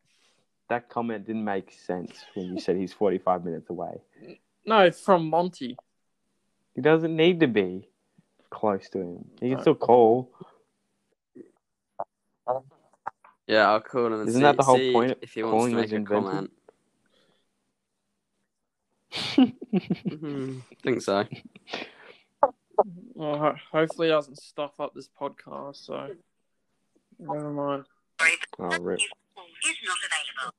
[SPEAKER 2] That comment didn't make sense when you said he's 45 minutes away.
[SPEAKER 1] No, from Monty.
[SPEAKER 2] He doesn't need to be close to him. He can
[SPEAKER 1] No.
[SPEAKER 2] still call.
[SPEAKER 3] yeah, I'll call him and
[SPEAKER 2] Isn't
[SPEAKER 3] see,
[SPEAKER 2] that the whole
[SPEAKER 3] see
[SPEAKER 2] point
[SPEAKER 3] if he wants to make a
[SPEAKER 2] invented?
[SPEAKER 3] comment. Mhm, think so.
[SPEAKER 1] Well, ho- hopefully, it doesn't stuff up this podcast. So, never mind.
[SPEAKER 2] oh, rip.
[SPEAKER 4] is not available.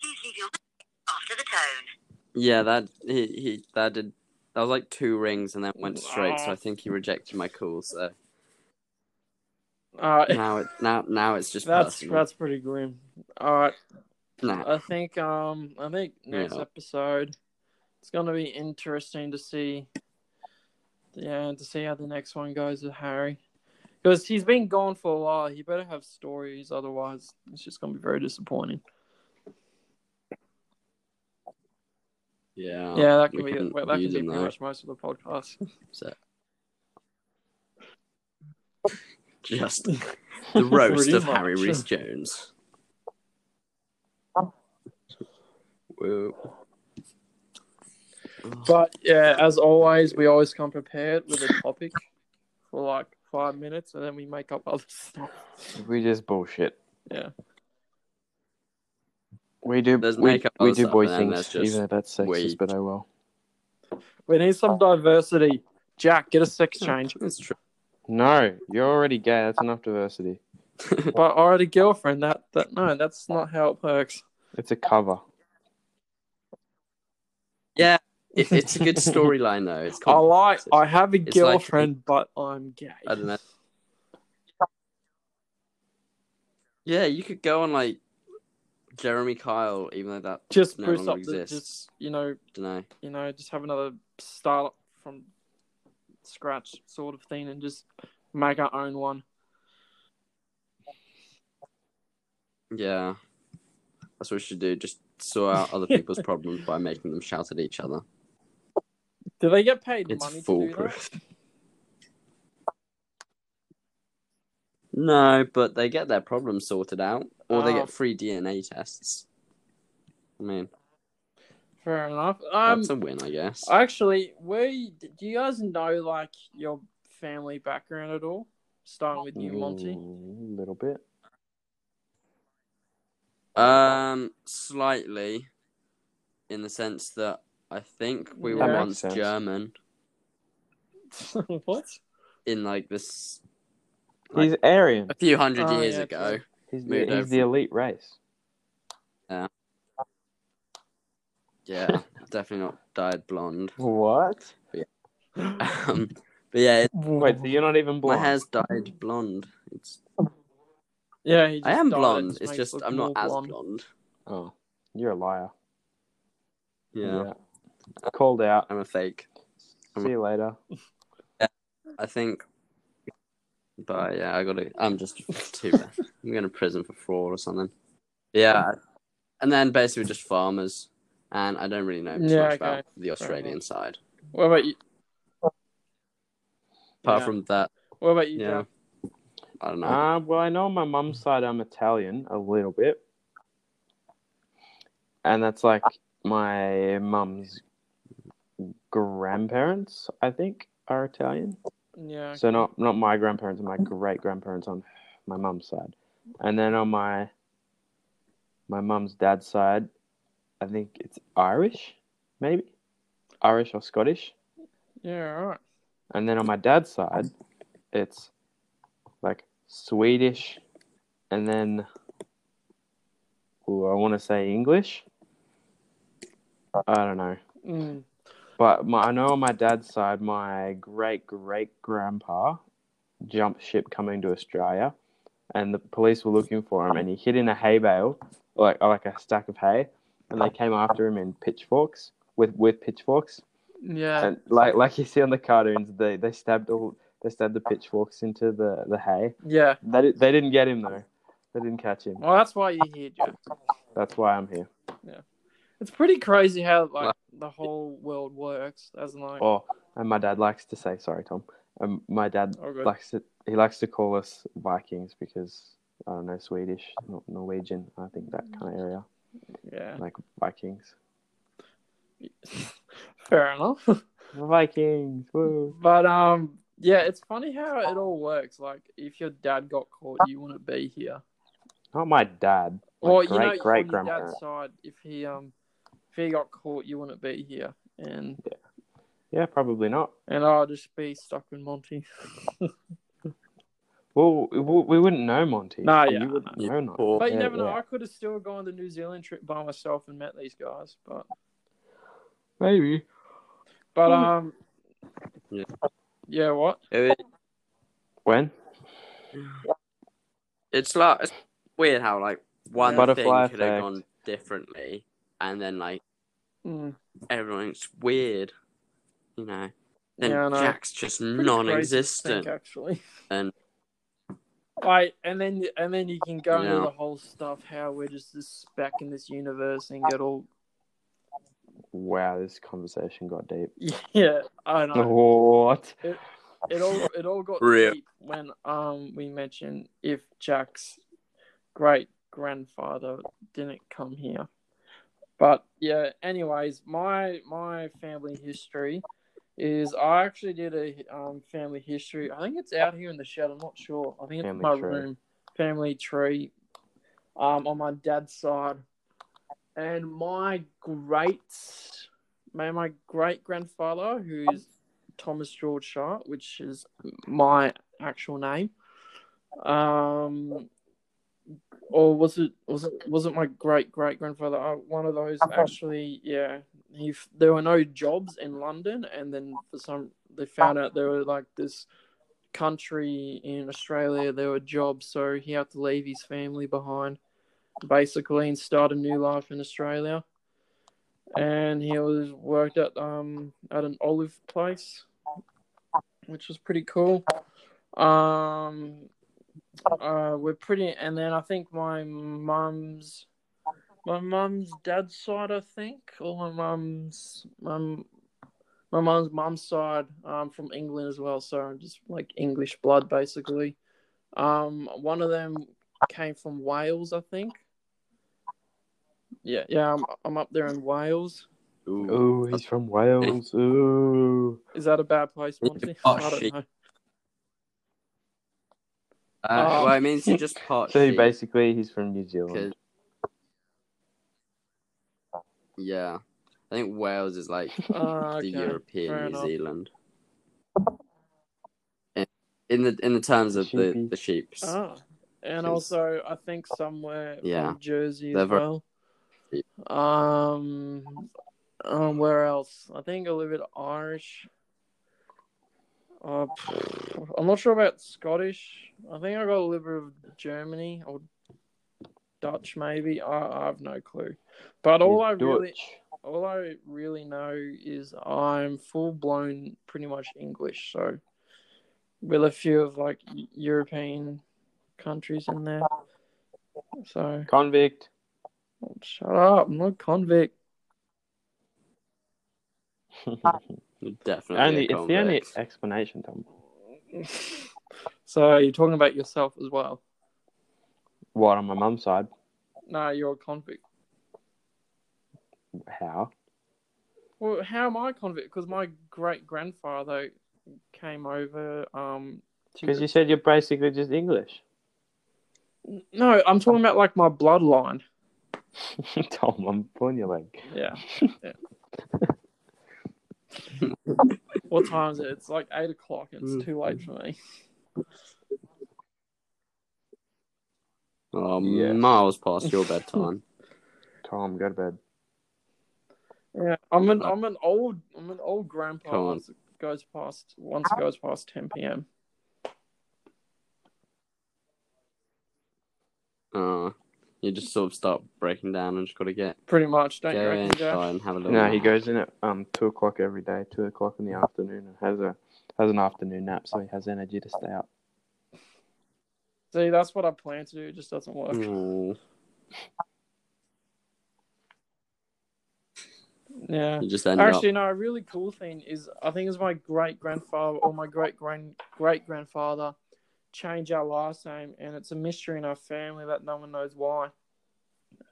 [SPEAKER 4] Please leave your message after the tone.
[SPEAKER 3] Yeah, that he, he that did that was like two rings and then went straight. So I think he rejected my call. So
[SPEAKER 1] Uh,
[SPEAKER 3] now it now now it's just
[SPEAKER 1] that's
[SPEAKER 3] personal.
[SPEAKER 1] that's pretty grim. All right,
[SPEAKER 3] Nah.
[SPEAKER 1] I think um I think next
[SPEAKER 3] Yeah.
[SPEAKER 1] episode it's gonna be interesting to see yeah to see how the next one goes with Harry because he's been gone for a while. He better have stories, otherwise it's just gonna be very disappointing.
[SPEAKER 3] Yeah.
[SPEAKER 1] yeah, that can be that can be pretty much most of the podcast.
[SPEAKER 3] So. Just the roast of Harry
[SPEAKER 1] much.
[SPEAKER 3] Reese Jones. Whoa.
[SPEAKER 1] But yeah, as always, we always come prepared with a topic for like five minutes, and then we make up other stuff.
[SPEAKER 2] We just bullshit.
[SPEAKER 1] Yeah.
[SPEAKER 2] We do.
[SPEAKER 3] There's
[SPEAKER 2] we,
[SPEAKER 3] makeup
[SPEAKER 2] we
[SPEAKER 3] on
[SPEAKER 2] do
[SPEAKER 3] stuff,
[SPEAKER 2] boy
[SPEAKER 3] and then
[SPEAKER 2] things,
[SPEAKER 3] there's just
[SPEAKER 2] even though that's sexist,
[SPEAKER 3] weed.
[SPEAKER 2] but oh well.
[SPEAKER 1] We need some diversity. Jack, get a sex change.
[SPEAKER 3] That's true.
[SPEAKER 2] No, you're already gay. That's enough diversity.
[SPEAKER 1] But I had a girlfriend. That that no, that's not how it works.
[SPEAKER 2] It's a cover.
[SPEAKER 3] yeah, it, it's a good storyline though. It's
[SPEAKER 1] I like. I have a
[SPEAKER 3] It's like-
[SPEAKER 1] girlfriend, but I'm gay.
[SPEAKER 3] I don't know. Yeah, you could go on like Jeremy Kyle, even though that
[SPEAKER 1] Just
[SPEAKER 3] no
[SPEAKER 1] boost
[SPEAKER 3] longer
[SPEAKER 1] up the,
[SPEAKER 3] exists.
[SPEAKER 1] just you know,
[SPEAKER 3] don't know.
[SPEAKER 1] you know, just have another startup from scratch sort of thing, and just make our own one.
[SPEAKER 3] Yeah, that's what we should do. Just sort out other people's problems by making them shout at each other.
[SPEAKER 1] Do they get paid
[SPEAKER 3] It's
[SPEAKER 1] money to do that?
[SPEAKER 3] foolproof. No, but they get their problems sorted out, or they
[SPEAKER 1] Oh.
[SPEAKER 3] get free DNA tests. I mean,
[SPEAKER 1] Fair enough. Um,
[SPEAKER 3] that's a win, I guess.
[SPEAKER 1] actually, where do you guys know like your family background at all? Starting with you, Monty.
[SPEAKER 2] A little bit.
[SPEAKER 3] Um, slightly, in the sense that I think we
[SPEAKER 1] That
[SPEAKER 3] were
[SPEAKER 1] makes
[SPEAKER 3] once
[SPEAKER 2] sense.
[SPEAKER 3] German
[SPEAKER 1] what?
[SPEAKER 3] in like this
[SPEAKER 2] He's Aryan.
[SPEAKER 3] a few hundred
[SPEAKER 1] Oh,
[SPEAKER 3] years
[SPEAKER 1] yeah,
[SPEAKER 3] ago.
[SPEAKER 1] true.
[SPEAKER 2] He's the,
[SPEAKER 3] Moved
[SPEAKER 2] he's the elite race.
[SPEAKER 3] Yeah, Yeah, definitely not dyed blonde.
[SPEAKER 2] What?
[SPEAKER 3] Um, but yeah, it,
[SPEAKER 2] Wait, so you're not even
[SPEAKER 3] my
[SPEAKER 2] blonde?
[SPEAKER 3] hair's dyed blonde. It's
[SPEAKER 1] Yeah, he just
[SPEAKER 3] I am
[SPEAKER 1] dyed it,
[SPEAKER 3] blonde.
[SPEAKER 1] just
[SPEAKER 3] It's
[SPEAKER 1] makes
[SPEAKER 3] just
[SPEAKER 1] look
[SPEAKER 3] I'm not
[SPEAKER 1] more
[SPEAKER 3] as
[SPEAKER 1] blonde.
[SPEAKER 3] blonde.
[SPEAKER 2] Oh, you're a liar.
[SPEAKER 3] Yeah,
[SPEAKER 2] Called out.
[SPEAKER 3] I'm a fake. I'm
[SPEAKER 2] See you later.
[SPEAKER 3] I think. But yeah, I gotta. I'm just too bad. I'm going to prison for fraud or something. Yeah, and then basically just farmers, and I don't really know too
[SPEAKER 1] Yeah,
[SPEAKER 3] much
[SPEAKER 1] okay.
[SPEAKER 3] about the Australian side.
[SPEAKER 1] What about you?
[SPEAKER 3] Apart
[SPEAKER 1] Yeah.
[SPEAKER 3] from that,
[SPEAKER 1] What about you,
[SPEAKER 3] yeah,
[SPEAKER 1] Jack?
[SPEAKER 3] I don't know.
[SPEAKER 2] Uh, well, I know on my mum's side I'm Italian a little bit, and that's like my mum's grandparents. I think are Italian.
[SPEAKER 1] Yeah.
[SPEAKER 2] So not not my grandparents, my great grandparents on my mum's side, and then on my my mum's dad's side, I think it's Irish, maybe Irish or Scottish,
[SPEAKER 1] Yeah, all right.
[SPEAKER 2] and then on my dad's side, it's like Swedish, and then ooh, I want to say English. I don't know.
[SPEAKER 1] Mm.
[SPEAKER 2] But my, I know on my dad's side, my great great grandpa jumped ship coming to Australia, and the police were looking for him, and he hid in a hay bale, like like a stack of hay, and they came after him in pitchforks with with pitchforks,
[SPEAKER 1] Yeah.
[SPEAKER 2] and like like you see on the cartoons, they they stabbed all they stabbed the pitchforks into the the hay.
[SPEAKER 1] yeah.
[SPEAKER 2] They they didn't get him though, they didn't catch him.
[SPEAKER 1] Well, that's why you're here, Jack.
[SPEAKER 2] That's why I'm here.
[SPEAKER 1] It's pretty crazy how like the whole world works, like.
[SPEAKER 2] Oh, and my dad likes to say sorry, Tom. Um, my dad
[SPEAKER 1] Oh,
[SPEAKER 2] likes to he likes to call us Vikings because I don't know Swedish, Nor- Norwegian. I think that kind of area,
[SPEAKER 1] Yeah.
[SPEAKER 2] like Vikings.
[SPEAKER 1] Fair enough.
[SPEAKER 2] Vikings, woo!
[SPEAKER 1] But um, yeah, it's funny how it all works. Like, if your dad got caught, you wouldn't be here.
[SPEAKER 2] Not my dad. My
[SPEAKER 1] Or
[SPEAKER 2] great
[SPEAKER 1] you know,
[SPEAKER 2] great
[SPEAKER 1] on your dad's side, if he um, if he got caught, you wouldn't be here, and
[SPEAKER 2] Yeah, probably not.
[SPEAKER 1] and I'll just be stuck with Monty.
[SPEAKER 2] Well, we, we wouldn't know Monty.
[SPEAKER 1] Nah,
[SPEAKER 2] You wouldn't
[SPEAKER 3] I
[SPEAKER 2] know. not.
[SPEAKER 3] Poor-
[SPEAKER 1] But you
[SPEAKER 2] Yeah,
[SPEAKER 1] never know.
[SPEAKER 2] yeah.
[SPEAKER 1] I could have still gone the New Zealand trip by myself and met these guys, but
[SPEAKER 2] Maybe.
[SPEAKER 1] but
[SPEAKER 2] Hmm.
[SPEAKER 1] um,
[SPEAKER 3] Yeah.
[SPEAKER 1] yeah, what?
[SPEAKER 2] When?
[SPEAKER 3] it's like it's weird how like one
[SPEAKER 2] Butterfly
[SPEAKER 3] thing could have gone differently, and then like
[SPEAKER 1] Mm,
[SPEAKER 3] everyone's weird, you know. Then
[SPEAKER 1] Yeah, I.
[SPEAKER 3] Jack's just
[SPEAKER 1] pretty
[SPEAKER 3] non-existent,
[SPEAKER 1] think, actually.
[SPEAKER 3] and
[SPEAKER 1] Like, and then and then you can go into
[SPEAKER 3] Yeah.
[SPEAKER 1] the whole stuff how we're just this speck in this universe and get all
[SPEAKER 2] Wow, this conversation got deep.
[SPEAKER 1] yeah. I know.
[SPEAKER 2] What?
[SPEAKER 1] it all it all got
[SPEAKER 3] Real.
[SPEAKER 1] deep when um we mentioned if Jack's great grandfather didn't come here. But yeah, anyways, my my family history is I actually did a um family history. I think it's out here in the shed. I'm not sure. I think it's
[SPEAKER 2] Family
[SPEAKER 1] my
[SPEAKER 2] tree.
[SPEAKER 1] room. Family tree. Um, on my dad's side, and my great, my my great grandfather, who's Thomas George Sharp, which is my actual name. Um, or was it was it was it my great great grandfather? Uh, one of those actually, yeah. He there were no jobs in London, and then for some they found out there were like this country in Australia there were jobs, so he had to leave his family behind, basically, and start a new life in Australia. And he was worked at um at an olive place, which was pretty cool. Um, uh, we're pretty, and then I think my mum's, my mum's dad's side, I think, or my mum's, mum, my mum's mum's side, um, from England as well. So I'm just like English blood, basically. Um, one of them came from Wales, I think. Yeah, yeah, I'm, I'm up there in Wales.
[SPEAKER 3] ooh,
[SPEAKER 2] Ooh, he's from Wales. Ooh.
[SPEAKER 1] Is that a bad place, Monty?
[SPEAKER 3] Oh,
[SPEAKER 1] I don't
[SPEAKER 3] shit.
[SPEAKER 1] know.
[SPEAKER 3] Uh,
[SPEAKER 1] Oh.
[SPEAKER 3] well, it means you just part.
[SPEAKER 2] So basically, he's from New Zealand.
[SPEAKER 3] yeah, I think Wales is like
[SPEAKER 1] Ah, okay,
[SPEAKER 3] the
[SPEAKER 1] fair
[SPEAKER 3] European New
[SPEAKER 1] enough.
[SPEAKER 3] Zealand. In, in the in the terms of the
[SPEAKER 2] Sheepy.
[SPEAKER 3] the sheeps.
[SPEAKER 1] Ah, and also I think somewhere
[SPEAKER 3] Yeah.
[SPEAKER 1] Jersey
[SPEAKER 3] They're
[SPEAKER 1] as
[SPEAKER 3] very-
[SPEAKER 1] well. Um, um, where else? I think a little bit Irish. Uh, I'm not sure about Scottish. I think I got a little bit of Germany or Dutch, maybe. I, I have no clue. But all I really, all I really know is I'm full blown, pretty much English. So, with a few of like European countries in there. So,
[SPEAKER 2] Convict.
[SPEAKER 1] shut up! I'm not convict.
[SPEAKER 3] You're definitely
[SPEAKER 2] only
[SPEAKER 3] a
[SPEAKER 2] it's the only explanation, Tom.
[SPEAKER 1] so you're talking about yourself as well.
[SPEAKER 2] What on my mum's side?
[SPEAKER 1] No, you're a convict.
[SPEAKER 2] How?
[SPEAKER 1] Well, how am I convict? Because my great grandfather came over. Um, to
[SPEAKER 2] Because you said you're basically just English.
[SPEAKER 1] no, I'm talking about like my bloodline.
[SPEAKER 2] Tom, I'm pulling your leg.
[SPEAKER 1] Yeah. yeah. What time is it? It's like eight o'clock. It's too late for me.
[SPEAKER 3] Oh,
[SPEAKER 2] Yes.
[SPEAKER 3] miles past your bedtime.
[SPEAKER 2] Tom, go to bed.
[SPEAKER 1] Yeah, I'm an uh, I'm an old I'm an old grandpa. Once it goes past once it goes past ten p.m.
[SPEAKER 3] Oh, you just sort of start breaking down and just got to get
[SPEAKER 1] Pretty much. Don't you
[SPEAKER 3] go
[SPEAKER 1] reckon,
[SPEAKER 3] in,
[SPEAKER 1] Josh?
[SPEAKER 3] try and have a little.
[SPEAKER 2] No, he
[SPEAKER 3] nap.
[SPEAKER 2] goes in at um two o'clock every day, two o'clock in the afternoon, and has a has an afternoon nap, so he has energy to stay up.
[SPEAKER 1] See, that's what I plan to do. It just doesn't work.
[SPEAKER 3] Oh,
[SPEAKER 1] Yeah.
[SPEAKER 3] you just end
[SPEAKER 1] Actually,
[SPEAKER 3] up.
[SPEAKER 1] no. A really cool thing is, I think it's my great grandfather or my great grand great grandfather changed our last name, and it's a mystery in our family that no one knows why.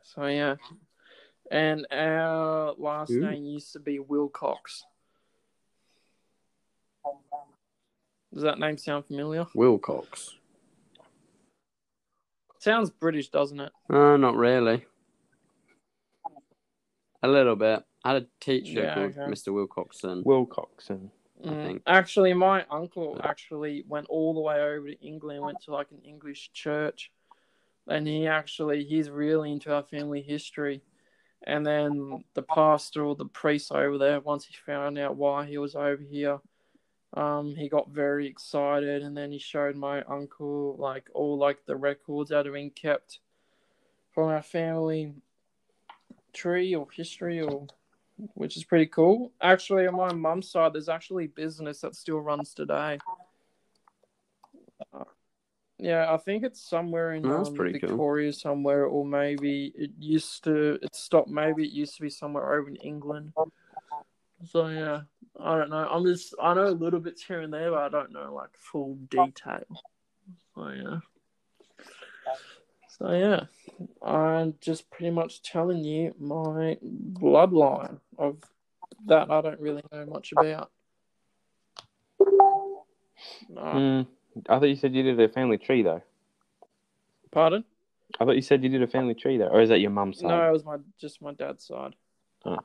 [SPEAKER 1] So yeah, and our last
[SPEAKER 3] Ooh.
[SPEAKER 1] name used to be Wilcox. Does that name sound familiar?
[SPEAKER 3] Wilcox.
[SPEAKER 1] Sounds British, doesn't it?
[SPEAKER 3] Uh, not really. A little bit. I had a teacher
[SPEAKER 1] Yeah,
[SPEAKER 3] called
[SPEAKER 1] okay.
[SPEAKER 3] Mr. Wilcoxon.
[SPEAKER 2] Wilcoxon.
[SPEAKER 1] Mm. Actually, my uncle actually went all the way over to England, went to like an English church, and he actually he's really into our family history. And then the pastor or the priest over there, once he found out why he was over here, um, he got very excited, and then he showed my uncle like all like the records that have been kept from our family tree or history or which is pretty cool. Actually, on my mum's side, there's actually business that still runs today. Uh, yeah, I think it's somewhere in um,
[SPEAKER 3] pretty cool.
[SPEAKER 1] Victoria somewhere, or maybe it used to. It stopped. Maybe it used to be somewhere over in England. So yeah, I don't know. I'm just I know a little bits here and there, but I don't know like full detail. So yeah. So yeah, I'm just pretty much telling you my bloodline of that I don't really know much about. No,
[SPEAKER 2] Hmm. I thought you said you did a family tree though.
[SPEAKER 1] pardon?
[SPEAKER 2] I thought you said you did a family tree though, or is that your mum's side?
[SPEAKER 1] No, it was my just my dad's side.
[SPEAKER 2] Oh.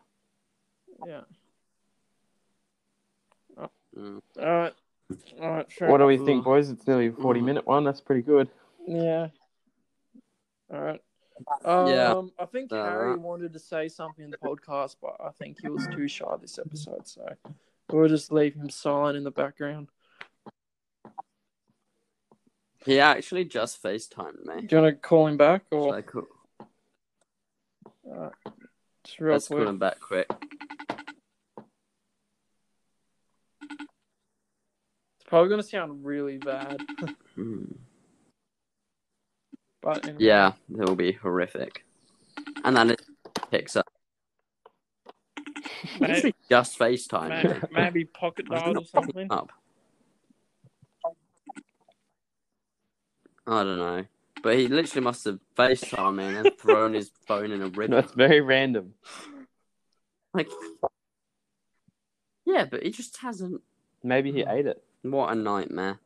[SPEAKER 1] Yeah.
[SPEAKER 3] Mm.
[SPEAKER 1] All right. All right. Fair
[SPEAKER 2] What do we think, boys? It's nearly a forty
[SPEAKER 3] Mm.
[SPEAKER 2] minute one. That's pretty good.
[SPEAKER 1] Yeah. All right. Um,
[SPEAKER 3] Yeah.
[SPEAKER 1] I think
[SPEAKER 3] Uh,
[SPEAKER 1] Harry wanted to say something in the podcast, but I think he was too shy this episode, so we'll just leave him silent in the background.
[SPEAKER 3] He actually just FaceTimed me.
[SPEAKER 1] Do you want to call him back or uh, just real
[SPEAKER 3] let's
[SPEAKER 1] quick?
[SPEAKER 3] call him back quick.
[SPEAKER 1] It's probably gonna sound really bad,
[SPEAKER 3] Mm.
[SPEAKER 1] But anyway.
[SPEAKER 3] Yeah, it will be horrific. And then it picks up.
[SPEAKER 1] Maybe,
[SPEAKER 3] just FaceTime
[SPEAKER 1] maybe, maybe pocket
[SPEAKER 3] Why
[SPEAKER 1] dial or something.
[SPEAKER 3] up? I don't know. But he literally must have FaceTime me and thrown his phone in a river.
[SPEAKER 2] That's very random.
[SPEAKER 3] Like, yeah, but he just hasn't.
[SPEAKER 2] Maybe he ate it.
[SPEAKER 3] What a nightmare.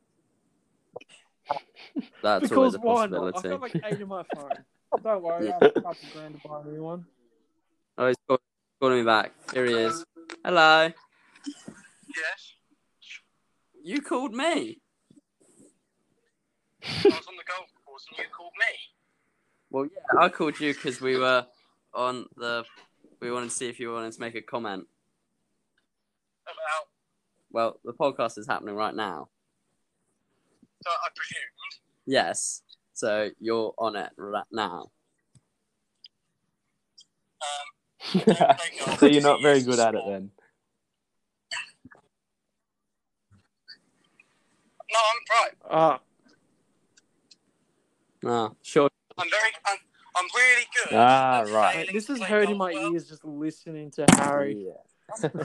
[SPEAKER 3] That's
[SPEAKER 1] because
[SPEAKER 3] always a
[SPEAKER 1] why not? I've
[SPEAKER 3] possibility.
[SPEAKER 1] got like eight in my phone. Don't worry, I have a grand to buy a new one.
[SPEAKER 3] Oh, he's call- calling me back. Here he is. Hello.
[SPEAKER 5] Yes,
[SPEAKER 3] You called me.
[SPEAKER 5] I was on the golf course and you called me.
[SPEAKER 3] Well, yeah, I called you because we were on the. We wanted to see if you wanted to make a comment.
[SPEAKER 5] About
[SPEAKER 3] Well, the podcast is happening right now.
[SPEAKER 5] So I presumed.
[SPEAKER 3] Yes. So you're on it right now.
[SPEAKER 5] Um,
[SPEAKER 2] so you're not very good at it then.
[SPEAKER 5] no, I'm right.
[SPEAKER 1] Ah,
[SPEAKER 3] Ah, sure.
[SPEAKER 5] I'm very. I'm, I'm really good.
[SPEAKER 2] Ah,
[SPEAKER 5] at
[SPEAKER 2] right.
[SPEAKER 5] failing
[SPEAKER 1] this is hurting my
[SPEAKER 5] well.
[SPEAKER 1] ears just listening to Harry.
[SPEAKER 2] Yeah.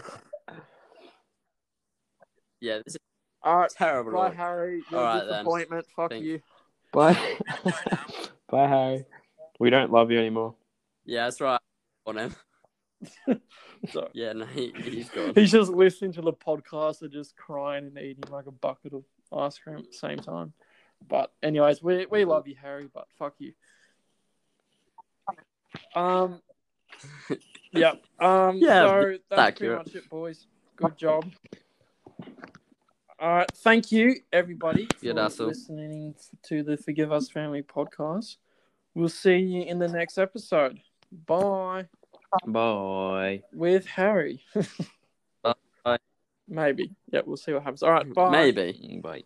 [SPEAKER 3] Yeah, this is
[SPEAKER 1] All right,
[SPEAKER 3] terrible.
[SPEAKER 1] bye,
[SPEAKER 3] audio.
[SPEAKER 1] Harry. You're
[SPEAKER 3] All
[SPEAKER 1] a
[SPEAKER 3] right, then.
[SPEAKER 1] disappointment. Fuck
[SPEAKER 3] Thank-
[SPEAKER 1] you.
[SPEAKER 2] Bye. Bye, Harry. We don't love you anymore.
[SPEAKER 3] Yeah, that's right. On him.
[SPEAKER 1] Sorry.
[SPEAKER 3] Yeah, no, he, he's gone.
[SPEAKER 1] He's just listening to the podcast and just crying and eating like a bucket of ice cream at the same time. But anyways, we we love you, Harry, but fuck you. Um Yeah. Um
[SPEAKER 3] Yeah,
[SPEAKER 1] so that's
[SPEAKER 3] accurate.
[SPEAKER 1] pretty much it, boys. Good job. All right, thank you everybody for
[SPEAKER 3] Yeah, that's all.
[SPEAKER 1] listening to the Forgive Us Family podcast. We'll see you in the next episode. Bye.
[SPEAKER 2] Bye.
[SPEAKER 1] With Harry.
[SPEAKER 3] Bye.
[SPEAKER 1] Maybe. Yeah, we'll see what happens. All right, bye.
[SPEAKER 3] Maybe.
[SPEAKER 2] Bye.